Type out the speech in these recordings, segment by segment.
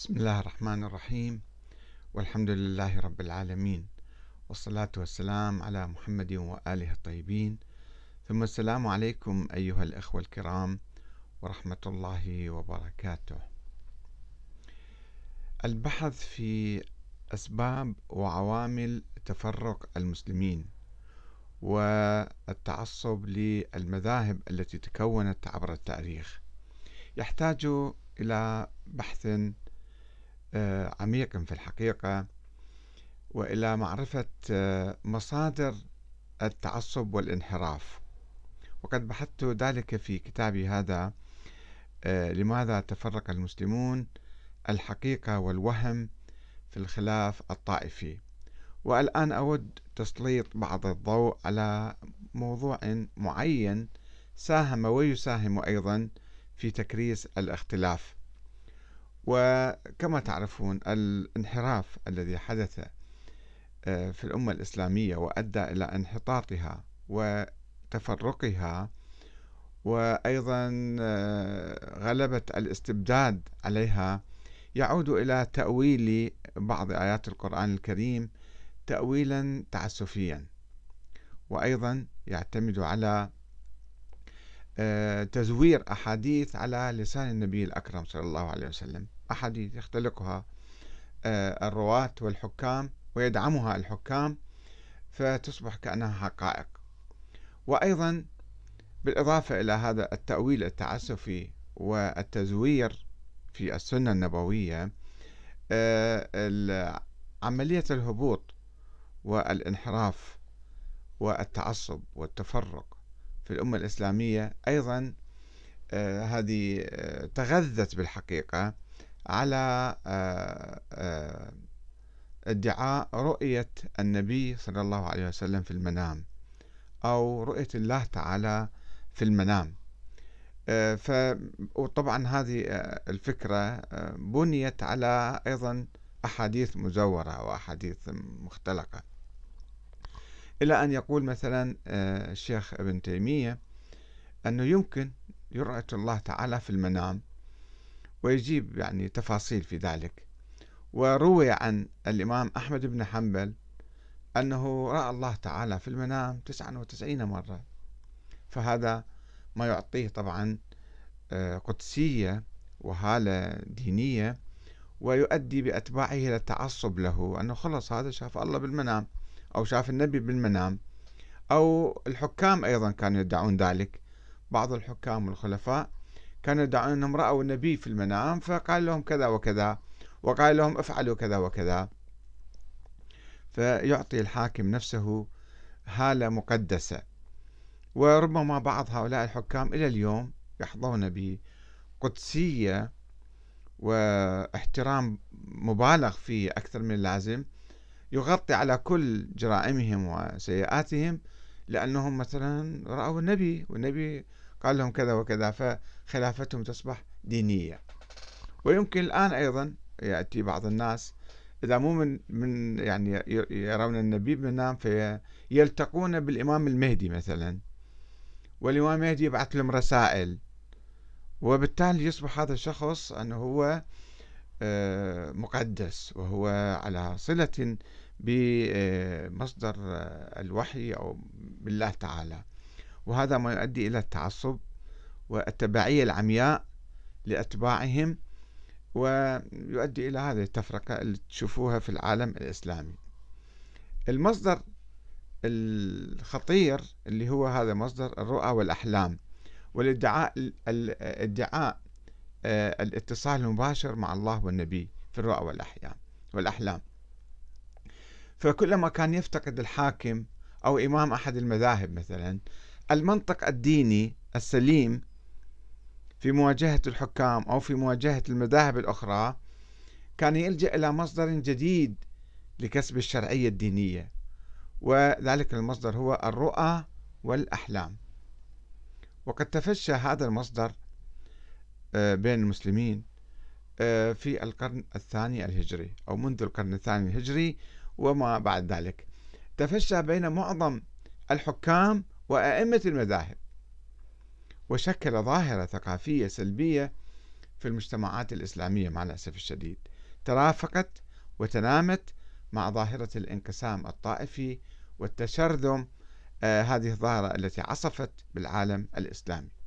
بسم الله الرحمن الرحيم. والحمد لله رب العالمين. والصلاة والسلام على محمد وآله الطيبين. ثم السلام عليكم أيها الأخوة الكرام ورحمة الله وبركاته. البحث في أسباب وعوامل تفرق المسلمين والتعصب للمذاهب التي تكونت عبر التاريخ. يحتاج إلى بحث عميق في الحقيقة وإلى معرفة آه، مصادر التعصب والانحراف. وقد بحثت ذلك في كتابي هذا آه، لماذا تفرق المسلمون الحقيقة والوهم في الخلاف الطائفي. والآن أود تسليط بعض الضوء على موضوع معين ساهم ويساهم أيضا في تكريس الاختلاف. وكما تعرفون الانحراف الذي حدث آه، في الأمة الإسلامية وأدى إلى انحطاطها وتفرقها وأيضا آه، غلبة الاستبداد عليها. يعود إلى تأويل بعض آيات القرآن الكريم تأويلا تعسفيا وأيضا يعتمد على تزوير أحاديث على لسان النبي الأكرم صلى الله عليه وسلم. أحاديث يختلقها آه، الرواة والحكام ويدعمها الحكام فتصبح كأنها حقائق. وأيضا بالإضافة إلى هذا التأويل التعسفي والتزوير في السنة النبوية آه، عملية الهبوط والانحراف والتعصب والتفرق في الأمة الإسلامية أيضا آه، هذه آه، تغذت بالحقيقة على آه، ادعاء رؤية النبي صلى الله عليه وسلم في المنام أو رؤية الله تعالى في المنام. وطبعا هذه الفكرة بنيت على أيضا أحاديث مزورة وأحاديث مختلقة. إلى أن يقول مثلا آه، الشيخ ابن تيمية أنه يمكن يرأة الله تعالى في المنام ويجيب يعني تفاصيل في ذلك. وروي عن الإمام أحمد بن حنبل أنه رأى الله تعالى في المنام 99 مرة. فهذا ما يعطيه طبعا آه، قدسية وهالة دينية ويؤدي بأتباعه إلى التعصب له أنه خلص هذا شاف الله بالمنام. أو شاف النبي بالمنام. أو الحكام أيضا كانوا يدعون ذلك. بعض الحكام والخلفاء كانوا يدعون أنهم رأوا النبي في المنام فقال لهم كذا وكذا وقال لهم افعلوا كذا وكذا. فيعطي الحاكم نفسه هالة مقدسة. وربما بعض هؤلاء الحكام إلى اليوم يحظون بقدسية واحترام مبالغ فيه أكثر من اللازم. يغطي على كل جرائمهم وسيئاتهم لأنهم مثلا رأوا النبي والنبي قال لهم كذا وكذا فخلافتهم تصبح دينية. ويمكن الآن أيضا يأتي بعض الناس إذا مو من من يعني يرون النبي بالمنام فيلتقون بالإمام المهدي مثلا. والإمام المهدي يبعث لهم رسائل وبالتالي يصبح هذا الشخص أنه هو مقدس وهو على صلة بمصدر الوحي أو بالله تعالى. وهذا ما يؤدي إلى التعصب والتبعية العمياء لأتباعهم ويؤدي إلى هذه التفرقة اللي تشوفوها في العالم الإسلامي. المصدر الخطير اللي هو هذا مصدر الرؤى والأحلام والادعاء ادعاء آه، الاتصال المباشر مع الله والنبي في الرؤى والأحلام والأحلام. فكلما كان يفتقد الحاكم أو إمام أحد المذاهب مثلا المنطق الديني السليم في مواجهة الحكام أو في مواجهة المذاهب الأخرى كان يلجأ إلى مصدر جديد لكسب الشرعية الدينية وذلك المصدر هو الرؤى والأحلام. وقد تفشى هذا المصدر آه، بين المسلمين آه، في القرن الثاني الهجري أو منذ القرن الثاني الهجري وما بعد ذلك. تفشى بين معظم الحكام وأئمة المذاهب وشكل ظاهرة ثقافية سلبية في المجتمعات الإسلامية مع الأسف الشديد. ترافقت وتنامت مع ظاهرة الانقسام الطائفي والتشرذم آه هذه الظاهرة التي عصفت بالعالم الإسلامي.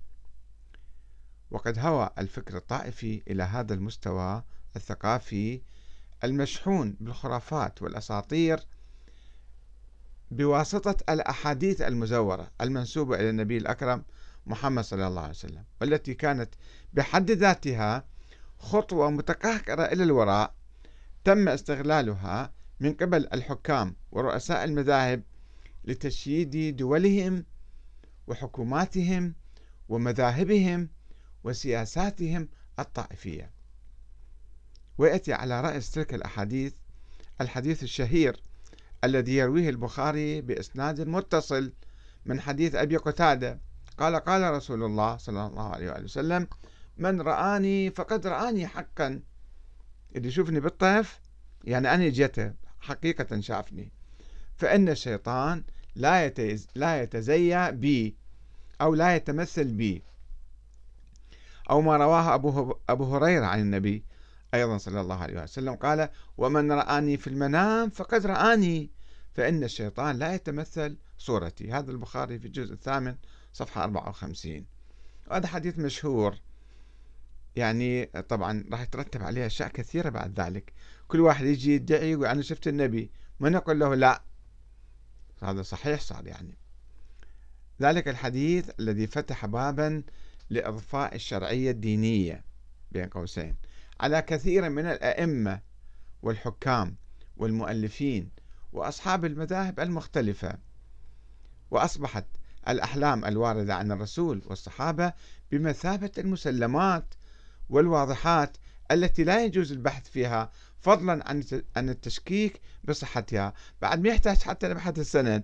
وقد هوى الفكر الطائفي إلى هذا المستوى الثقافي المشحون بالخرافات والأساطير بواسطة الأحاديث المزورة المنسوبة إلى النبي الأكرم محمد صلى الله عليه وسلم والتي كانت بحد ذاتها خطوة متقهقرة إلى الوراء تم استغلالها من قبل الحكام ورؤساء المذاهب لتشييد دولهم وحكوماتهم ومذاهبهم وسياساتهم الطائفية. ويأتي على رأس تلك الأحاديث الحديث الشهير الذي يرويه البخاري بإسناد متصل من حديث أبي قتادة. قال قال رسول الله صلى الله عليه وآله وسلم من رآني فقد رآني حقا. اللي يشوفني بالطيف يعني أنا جيته حقيقة شافني. فإن الشيطان لا لا يتزيى بي أو لا يتمثل بي. أو ما رواه أبو أبو هريرة عن النبي أيضا صلى الله عليه وسلم قال ومن رآني في المنام فقد رآني فإن الشيطان لا يتمثل صورتي. هذا البخاري في الجزء الثامن صفحة 54 هذا حديث مشهور. يعني طبعا راح يترتب عليه أشياء كثيرة بعد ذلك. كل واحد يجي يدعي يقول أنا شفت النبي. ما نقول له لا. هذا صحيح صار يعني. ذلك الحديث الذي فتح بابا لإضفاء الشرعية الدينية بين قوسين. على كثير من الأئمة والحكام والمؤلفين وأصحاب المذاهب المختلفة وأصبحت الأحلام الواردة عن الرسول والصحابة بمثابة المسلمات والواضحات التي لا يجوز البحث فيها فضلا عن التشكيك بصحتها. بعد ما يحتاج حتى نبحث السند.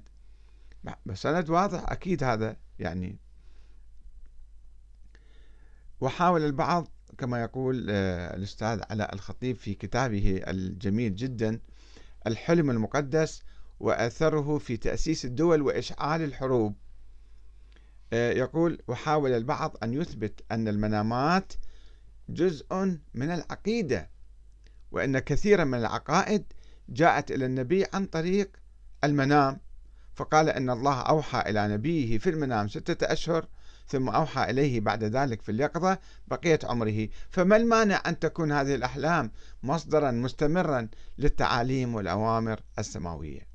السند واضح أكيد هذا يعني وحاول البعض كما يقول آه، الأستاذ علاء الخطيب في كتابه الجميل جدا الحلم المقدس وأثره في تأسيس الدول وإشعال الحروب. آه، يقول وحاول البعض أن يثبت أن المنامات جزء من العقيدة وأن كثيرا من العقائد جاءت إلى النبي عن طريق المنام. فقال أن الله أوحى إلى نبيه في المنام ستة أشهر ثم أوحى إليه بعد ذلك في اليقظة بقية عمره. فما المانع أن تكون هذه الأحلام مصدرا مستمرا للتعاليم والأوامر السماوية؟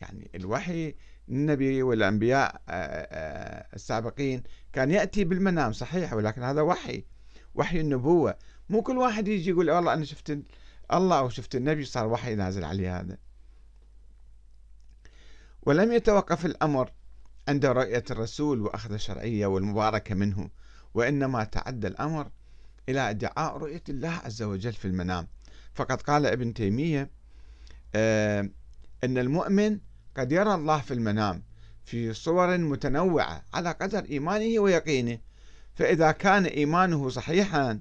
يعني الوحي النبي والأنبياء آه، آه، السابقين كان يأتي بالمنام صحيح ولكن هذا وحي وحي النبوة. مو كل واحد يجي يقول والله أنا شفت الله أو شفت النبي صار وحي نازل عليه هذا. ولم يتوقف الأمر عند رؤية الرسول وأخذ الشرعية والمباركة منه وإنما تعدى الأمر إلى ادعاء رؤية الله عز وجل في المنام. فقد قال ابن تيمية آه أن المؤمن قد يرى الله في المنام في صور متنوعة على قدر إيمانه ويقينه فإذا كان إيمانه صحيحا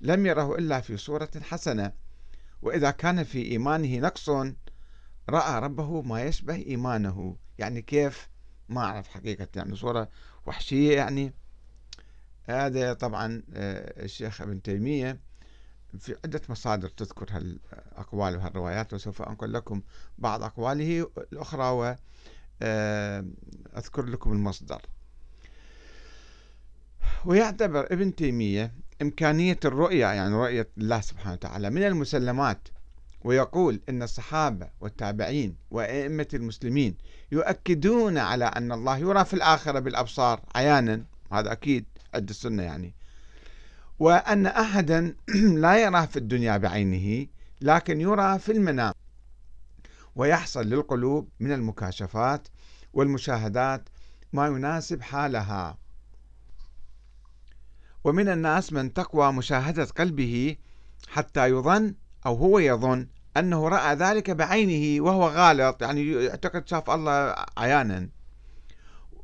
لم يره إلا في صورة حسنة وإذا كان في إيمانه نقص رأى ربه ما يشبه إيمانه. يعني كيف؟ ما أعرف حقيقة يعني صورة وحشية يعني. هذا طبعا آه، الشيخ ابن تيمية في عدة مصادر تذكر هالأقوال وهالروايات وسوف أنقل لكم بعض أقواله الأخرى وأذكر آه، لكم المصدر. ويعتبر ابن تيمية إمكانية الرؤية يعني رؤية الله سبحانه وتعالى من المسلمات ويقول إن الصحابة والتابعين وأئمة المسلمين يؤكدون على أن الله يرى في الآخرة بالأبصار عيانا هذا أكيد عند السنة يعني. وأن أحدا لا يراه في الدنيا بعينه لكن يرى في المنام. ويحصل للقلوب من المكاشفات والمشاهدات ما يناسب حالها. ومن الناس من تقوى مشاهدة قلبه حتى يظن أو هو يظن أنه رأى ذلك بعينه وهو غالط يعني يعتقد شاف الله عيانا.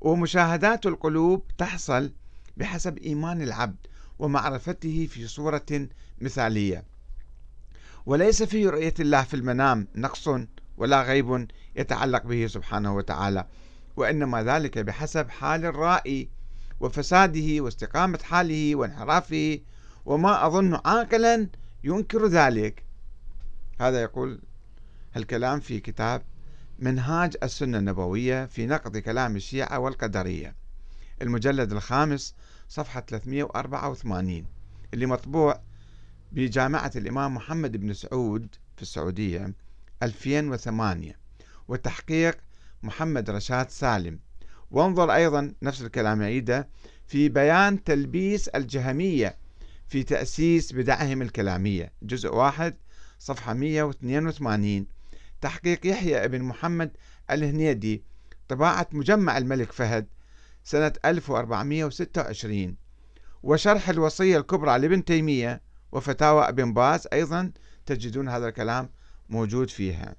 ومشاهدات القلوب تحصل بحسب إيمان العبد ومعرفته في صورة مثالية. وليس في رؤية الله في المنام نقص ولا غيب يتعلق به سبحانه وتعالى وإنما ذلك بحسب حال الرائي وفساده واستقامة حاله وانحرافه وما أظن عاقلا ينكر ذلك. هذا يقول الكلام في كتاب منهاج السنة النبوية في نقد كلام الشيعة والقدرية. المجلد الخامس صفحة 384 اللي مطبوع بجامعة الإمام محمد بن سعود في السعودية 2008 وتحقيق محمد رشاد سالم. وانظر أيضا نفس الكلام عيدة في بيان تلبيس الجهمية في تأسيس بدعهم الكلامية. جزء واحد صفحة 182 تحقيق يحيى ابن محمد الهنيدي طباعة مجمع الملك فهد سنة 1426 وشرح الوصية الكبرى لابن تيمية وفتاوى ابن باز أيضا تجدون هذا الكلام موجود فيها.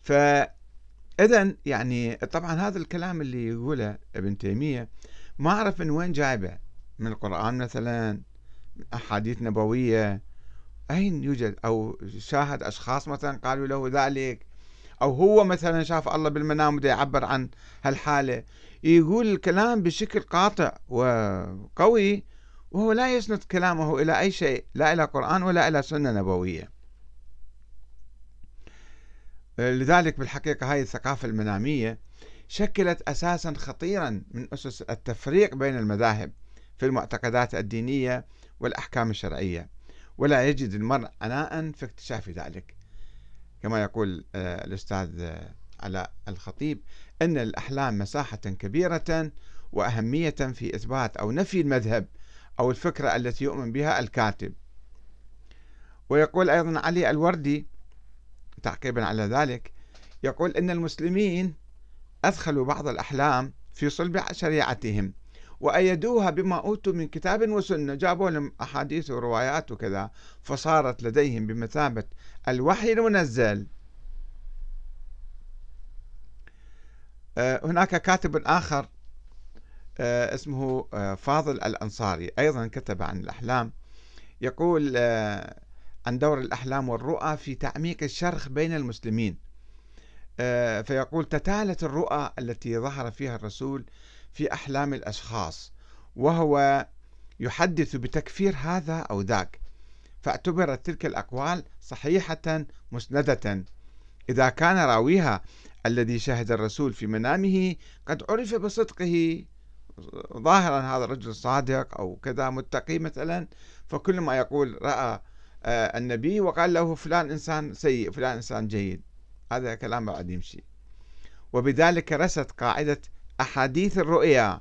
فإذا يعني طبعا هذا الكلام اللي يقوله ابن تيمية ما أعرف من وين جايبه من القرآن مثلا أحاديث نبوية أين يوجد؟ أو شاهد أشخاص مثلا قالوا له ذلك؟ أو هو مثلا شاف الله بالمنام وده يعبر عن هالحالة. يقول الكلام بشكل قاطع وقوي وهو لا يسند كلامه إلى أي شيء لا إلى قرآن ولا إلى سنة نبوية. لذلك بالحقيقة هذه الثقافة المنامية شكلت أساسا خطيرا من أسس التفريق بين المذاهب في المعتقدات الدينية والأحكام الشرعية. ولا يجد المرء عناء في اكتشاف ذلك. كما يقول آه، الأستاذ آه، علاء الخطيب أن الأحلام مساحة كبيرة وأهمية في إثبات أو نفي المذهب أو الفكرة التي يؤمن بها الكاتب. ويقول أيضا علي الوردي تعقيبا على ذلك يقول أن المسلمين أدخلوا بعض الأحلام في صلب شريعتهم وأيدوها بما أوتوا من كتاب وسنة. جابوا لهم أحاديث وروايات وكذا فصارت لديهم بمثابة الوحي المنزل. آه، هناك كاتب آخر آه، اسمه آه، فاضل الأنصاري أيضا كتب عن الأحلام. يقول عن دور الأحلام والرؤى في تعميق الشرخ بين المسلمين. فيقول تتالت الرؤى التي ظهر فيها الرسول في أحلام الأشخاص وهو يحدث بتكفير هذا أو ذاك. فاعتبرت تلك الأقوال صحيحة مسندة. إذا كان راويها الذي شهد الرسول في منامه قد عرف بصدقه. ظاهرا هذا الرجل صادق أو كذا متقي مثلا. فكل ما يقول رأى آه، النبي وقال له فلان إنسان سيء فلان إنسان جيد. هذا كلام بعد يمشي. وبذلك رست قاعدة أحاديث الرؤيا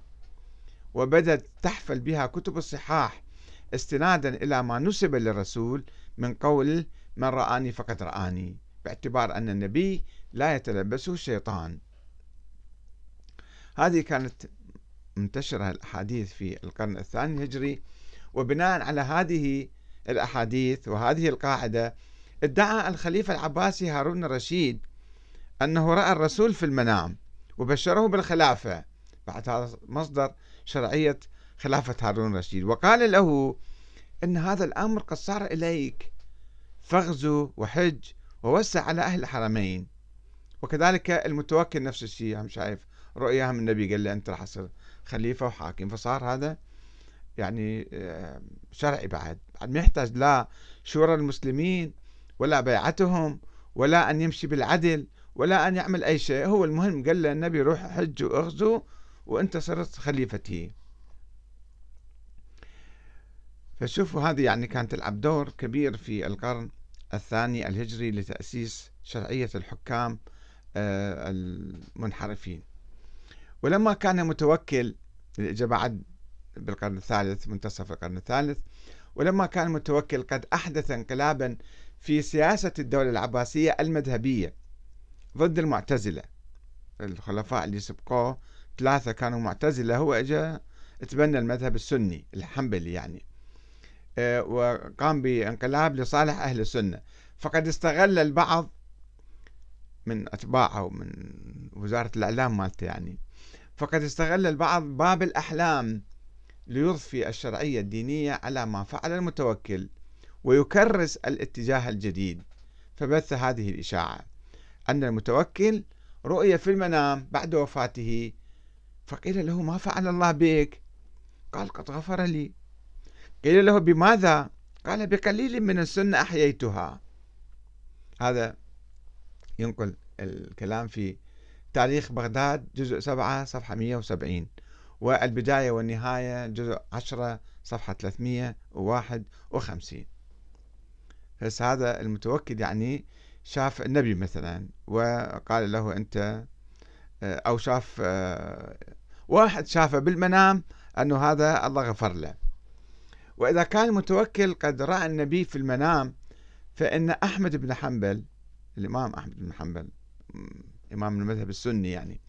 وبدت تحفل بها كتب الصحاح استنادا إلى ما نسب للرسول من قول من رآني فقد رآني باعتبار أن النبي لا يتلبسه الشيطان. هذه كانت منتشرة الأحاديث في القرن الثاني الهجري وبناء على هذه الأحاديث وهذه القاعدة ادعى الخليفة العباسي هارون الرشيد أنه رأى الرسول في المنام. وبشره بالخلافة. بعد هذا مصدر شرعية خلافة هارون الرشيد. وقال له إن هذا الأمر قد صار إليك. فاغزو وحج ووسع على أهل الحرمين. وكذلك المتوكل نفس الشيء. هم شايف رؤياها من النبي قال له أنت راح تصير خليفة وحاكم. فصار هذا يعني آه، شرعي بعد. بعد ما يحتاج لا شورى المسلمين ولا بيعتهم ولا أن يمشي بالعدل. ولا أن يعمل أي شيء. هو المهم قال له النبي روح حج وأغزو وأنت صرت خليفتي. فشوفوا هذه يعني كانت تلعب دور كبير في القرن الثاني الهجري لتأسيس شرعية الحكام آه، المنحرفين. ولما كان متوكل الإجابة بعد بالقرن الثالث منتصف القرن الثالث ولما كان متوكل قد أحدث انقلابا في سياسة الدولة العباسية المذهبية. ضد المعتزلة. الخلفاء اللي سبقوه ثلاثة كانوا معتزلة هو اجى تبنى المذهب السني الحنبلي يعني. آه، وقام بانقلاب لصالح أهل السنة. فقد استغل البعض من أتباعه ومن وزارة الإعلام مالته يعني. فقد استغل البعض باب الأحلام ليضفي الشرعية الدينية على ما فعل المتوكل ويكرس الاتجاه الجديد. فبث هذه الإشاعة. أن المتوكل رؤية في المنام بعد وفاته. فقيل له ما فعل الله بك؟ قال قد غفر لي. قيل له بماذا؟ قال بقليل من السنة أحييتها. هذا ينقل الكلام في تاريخ بغداد جزء 7 صفحة 170 والبداية والنهاية جزء 10 صفحة 351 بس هذا المتوكل يعني شاف النبي مثلا وقال له أنت آه، أو شاف آه، واحد شافه بالمنام أنه هذا الله غفر له. وإذا كان المتوكل قد رأى النبي في المنام فإن أحمد بن حنبل الإمام أحمد بن حنبل إمام المذهب السني يعني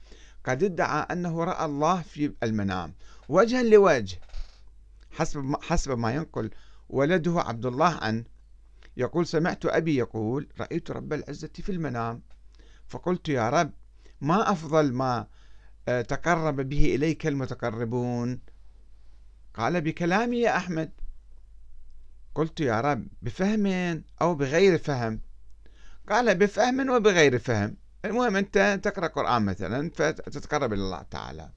قد ادعى أنه رأى الله في المنام. وجها لوجه حسب حسب ما ينقل ولده عبد الله عنه يقول سمعت أبي يقول رأيت رب العزة في المنام. فقلت يا رب ما أفضل ما آه، تقرب به إليك المتقربون. قال بكلامي يا أحمد. قلت يا رب بفهم أو بغير فهم. قال بفهم وبغير فهم. المهم أنت تقرأ قرآن مثلا فتتقرب إلى الله تعالى.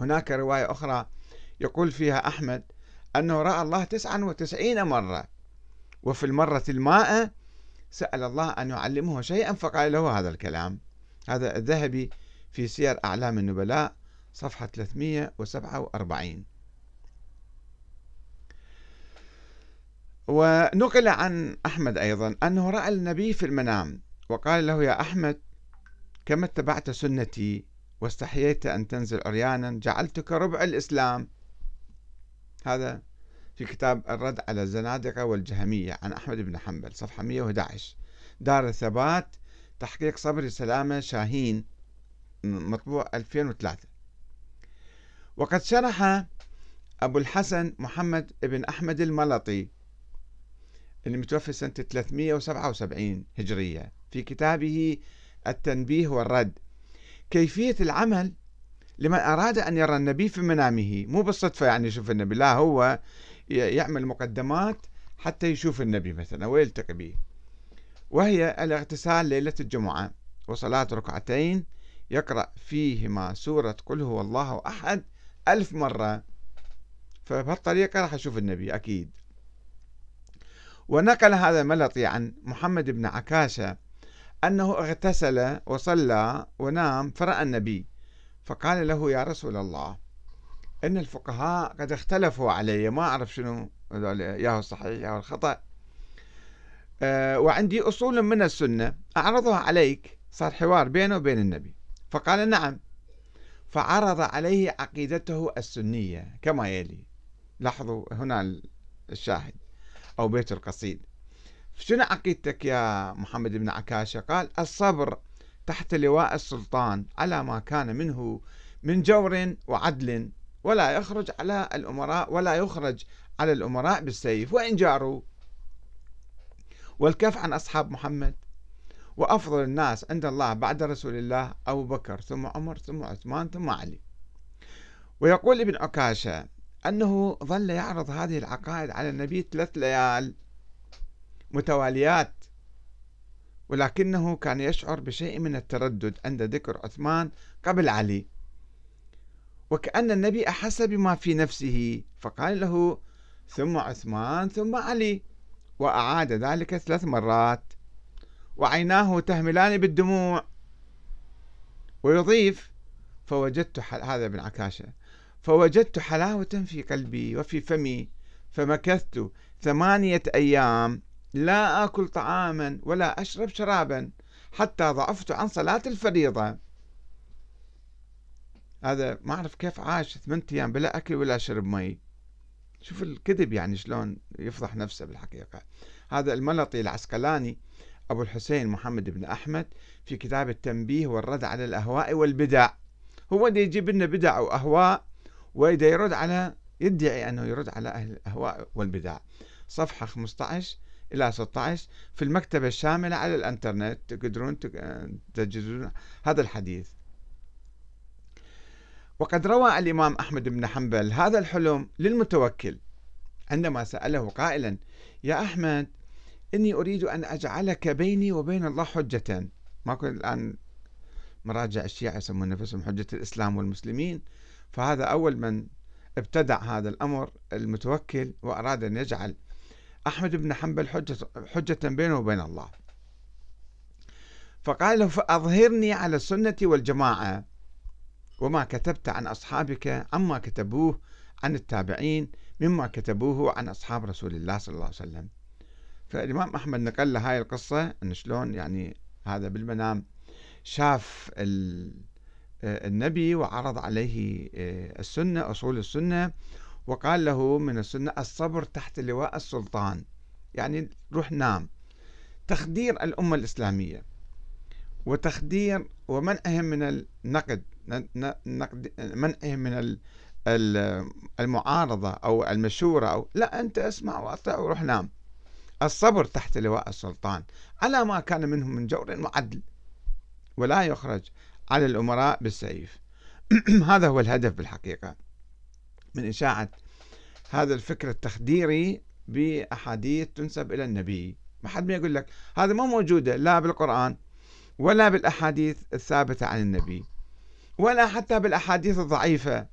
هناك رواية أخرى يقول فيها أحمد أنه رأى الله تسعا وتسعين مرة. وفي المرة المائة سأل الله أن يعلمه شيئا فقال له هذا الكلام. هذا الذهبي في سير أعلام النبلاء صفحة 347 ونقل عن أحمد أيضا أنه رأى النبي في المنام وقال له يا أحمد كما اتبعت سنتي واستحييت أن تنزل عريانا جعلتك ربع الإسلام. هذا في كتاب الرد على الزنادقة والجهمية عن أحمد بن حنبل صفحة 111 دار الثبات تحقيق صبري سلامة شاهين مطبوع 2003 وقد شرح أبو الحسن محمد بن أحمد الملطي المتوفى سنة 377 هجرية في كتابه التنبيه والرد. كيفية العمل لمن أراد أن يرى النبي في منامه مو بالصدفة يعني يشوف النبي لا هو يعمل مقدمات حتى يشوف النبي مثلا ويلتقي به. وهي الاغتسال ليلة الجمعة وصلاة ركعتين يقرأ فيهما سورة قل هو الله أحد ألف مرة. فبهالطريقة راح أشوف النبي أكيد. ونقل هذا الملطي عن محمد بن عكاشة أنه اغتسل وصلى ونام فرأى النبي فقال له يا رسول الله إن الفقهاء قد اختلفوا علي ما أعرف شنو ياهو الصحيح ياهو الخطأ أه وعندي أصول من السنة أعرضها عليك. صار حوار بينه وبين النبي. فقال نعم. فعرض عليه عقيدته السنية كما يلي. لاحظوا هنا الشاهد أو بيت القصيد. شنو عقيدتك يا محمد بن عكاشة؟ قال الصبر تحت لواء السلطان على ما كان منه من جور وعدل ولا يخرج على الأمراء ولا يخرج على الأمراء بالسيف. وإن جاروا. والكف عن أصحاب محمد. وأفضل الناس عند الله بعد رسول الله أبو بكر ثم عمر ثم عثمان ثم علي. ويقول ابن عكاشة أنه ظل يعرض هذه العقائد على النبي ثلاث ليال متواليات ولكنه كان يشعر بشيء من التردد عند ذكر عثمان قبل علي. وكأن النبي أحس بما في نفسه فقال له ثم عثمان ثم علي. وأعاد ذلك ثلاث مرات. وعيناه تهملان بالدموع. ويضيف فوجدت هذا ابن عكاشة فوجدت حلاوة في قلبي وفي فمي فمكثت ثمانية أيام لا آكل طعاما ولا أشرب شرابا حتى ضعفت عن صلاة الفريضة. هذا ما أعرف كيف عاش ثمانية أيام بلا أكل ولا شرب مي. شوف الكذب يعني شلون يفضح نفسه بالحقيقة. هذا الملطي العسقلاني أبو الحسين محمد بن أحمد في كتاب التنبيه والرد على الأهواء والبدع. هو دي يجيب لنا بدع وأهواء ويدا يرد على يدعي أنه يرد على أهل الأهواء والبدع. صفحة 15 إلى 16 في المكتبة الشاملة على الأنترنت. تقدرون تجدون هذا الحديث. وقد روى الإمام أحمد بن حنبل هذا الحلم للمتوكل. عندما سأله قائلا يا أحمد إني أريد أن أجعلك بيني وبين الله حجة. ماكو الآن مراجع الشيعة يسمون نفسهم حجة الإسلام والمسلمين. فهذا أول من ابتدع هذا الأمر المتوكل وأراد أن يجعل أحمد بن حنبل حجة, حجة بينه وبين الله. فقال له فأظهرني على السنة والجماعة. وما كتبت عن أصحابك عما كتبوه عن التابعين مما كتبوه عن أصحاب رسول الله صلى الله عليه وسلم. فالإمام أحمد نقل له هاي القصة أن شلون يعني هذا بالمنام شاف النبي وعرض عليه آه، السنة أصول السنة وقال له من السنة الصبر تحت لواء السلطان. يعني روح نام. تخدير الأمة الإسلامية. وتخدير ومنعهم من النقد. منعهم من المعارضة أو المشورة أو لا أنت اسمع وأطع وروح نام. الصبر تحت لواء السلطان على ما كان منهم من جور وعدل ولا يخرج على الأمراء بالسيف. هذا هو الهدف بالحقيقة من إشاعة هذا الفكر التخديري بأحاديث تنسب إلى النبي. ما حد ما يقول لك هذا ما موجودة لا بالقرآن ولا بالأحاديث الثابتة عن النبي. ولا حتى بالأحاديث الضعيفة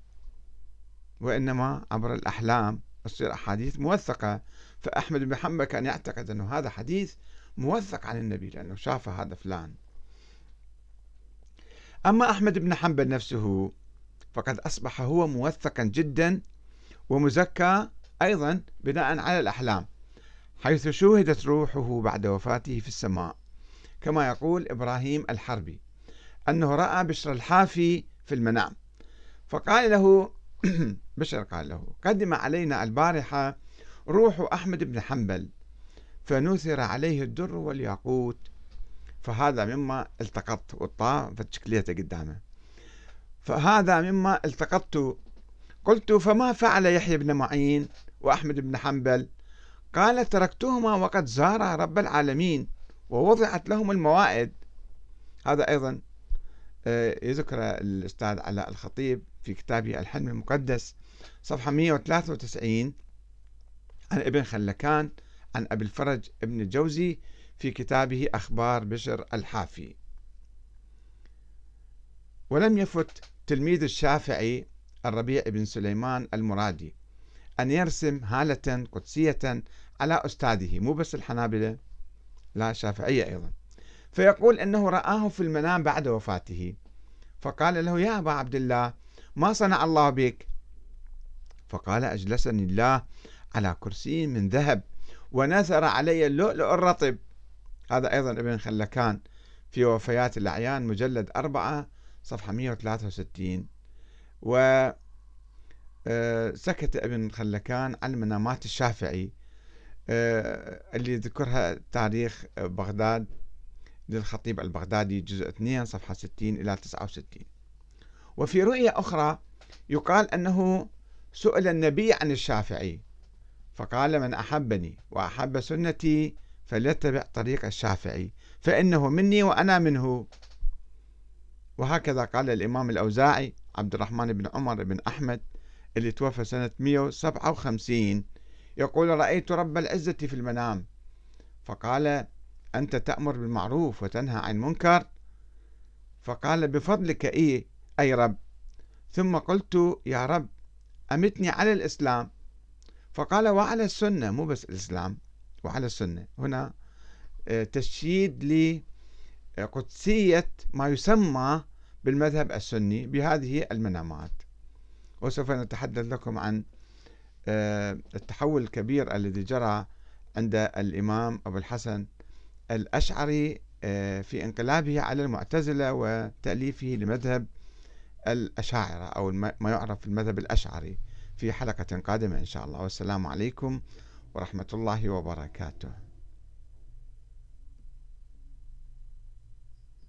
وإنما عبر الأحلام تصير أحاديث موثقة. فأحمد بن حنبل كان يعتقد أنه هذا حديث موثق عن النبي لأنه شاف هذا فلان. أما أحمد بن حنبل نفسه فقد أصبح هو موثقا جدا ومزكى أيضا بناء على الأحلام حيث شوهدت روحه بعد وفاته في السماء. كما يقول إبراهيم الحربي أنه رأى بشر الحافي في المنام. فقال له بشر قال له قدم علينا البارحة روح أحمد بن حنبل فنثر عليه الدر والياقوت. فهذا مما التقطت والطاء فتشكليته قدامه. فهذا مما التقطت. قلت فما فعل يحيى بن معين وأحمد بن حنبل؟ قال تركتهما وقد زارا رب العالمين ووضعت لهم الموائد. هذا أيضا يذكر الأستاذ علاء الخطيب في كتابه الحلم المقدس صفحة 193 عن ابن خلكان عن أبي الفرج ابن الجوزي في كتابه أخبار بشر الحافي. ولم يفت تلميذ الشافعي الربيع بن سليمان المرادي أن يرسم هالة قدسية على أستاذه مو بس الحنابلة لا الشافعية أيضا. فيقول أنه رآه في المنام بعد وفاته. فقال له يا أبا عبد الله ما صنع الله بك؟ فقال أجلسني الله على كرسي من ذهب ونثر علي اللؤلؤ الرطب. هذا أيضا ابن خلكان في وفيات الأعيان مجلد أربعة صفحة 163 و آه، سكت ابن خلكان عن منامات الشافعي آه، اللي ذكرها تاريخ بغداد. للخطيب البغدادي جزء 2 صفحة 60 إلى 69 وفي رؤية أخرى يقال أنه سئل النبي عن الشافعي فقال من أحبني وأحب سنتي فليتبع طريق الشافعي فإنه مني وأنا منه. وهكذا قال الإمام الأوزاعي عبد الرحمن بن عمر بن أحمد اللي توفى سنة 157 يقول رأيت رب العزة في المنام. فقال أنت تأمر بالمعروف وتنهى عن المنكر؟ فقال بفضلك إيه أي رب. ثم قلت يا رب أمتني على الإسلام. فقال وعلى السنة مو بس الإسلام وعلى السنة. هنا آه، تشييد لقدسية ما يسمى بالمذهب السني بهذه المنامات. وسوف نتحدث لكم عن آه، التحول الكبير الذي جرى عند الإمام أبو الحسن الأشعري آه، في انقلابه على المعتزلة وتأليفه لمذهب الأشاعرة أو ما يعرف المذهب الأشعري في حلقة قادمة إن شاء الله. والسلام عليكم ورحمة الله وبركاته.